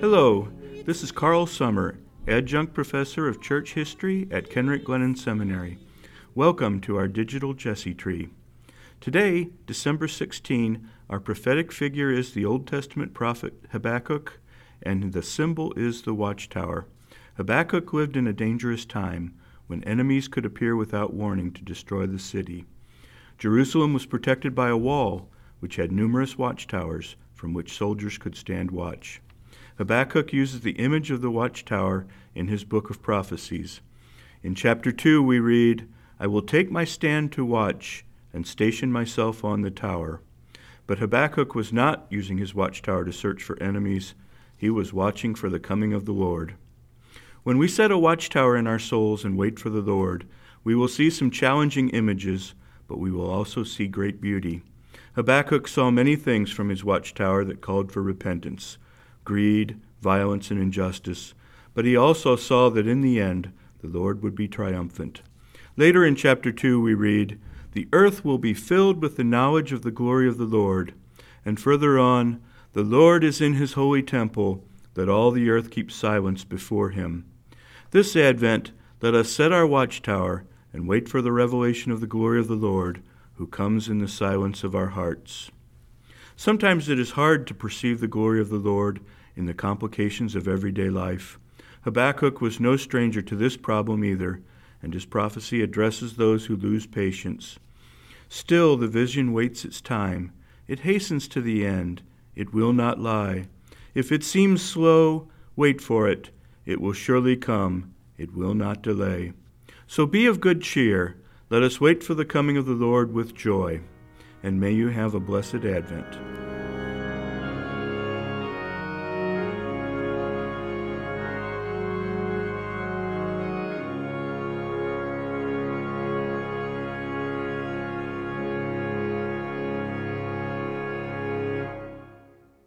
Hello, this is Carl Sommer, Adjunct Professor of Church History at Kenrick Glennon Seminary. Welcome to our digital Jesse Tree. Today, December 16, our prophetic figure is the Old Testament prophet Habakkuk, and the symbol is the watchtower. Habakkuk lived in a dangerous time when enemies could appear without warning to destroy the city. Jerusalem was protected by a wall, which had numerous watchtowers from which soldiers could stand watch. Habakkuk uses the image of the watchtower in his book of prophecies. In chapter 2, we read, I will take my stand to watch and station myself on the tower. But Habakkuk was not using his watchtower to search for enemies, he was watching for the coming of the Lord. When we set a watchtower in our souls and wait for the Lord, we will see some challenging images, but we will also see great beauty. Habakkuk saw many things from his watchtower that called for repentance greed, violence, and injustice, but he also saw that in the end the Lord would be triumphant. Later in chapter 2, we read, The earth will be filled with the knowledge of the glory of the Lord. And further on, The Lord is in his holy temple, that all the earth keep silence before him. This Advent, let us set our watchtower and wait for the revelation of the glory of the Lord, who comes in the silence of our hearts. Sometimes it is hard to perceive the glory of the Lord in the complications of everyday life. Habakkuk was no stranger to this problem either, and his prophecy addresses those who lose patience. Still, the vision waits its time. It hastens to the end. It will not lie. If it seems slow, wait for it. It will surely come. It will not delay. So be of good cheer. Let us wait for the coming of the Lord with joy. And may you have a blessed Advent.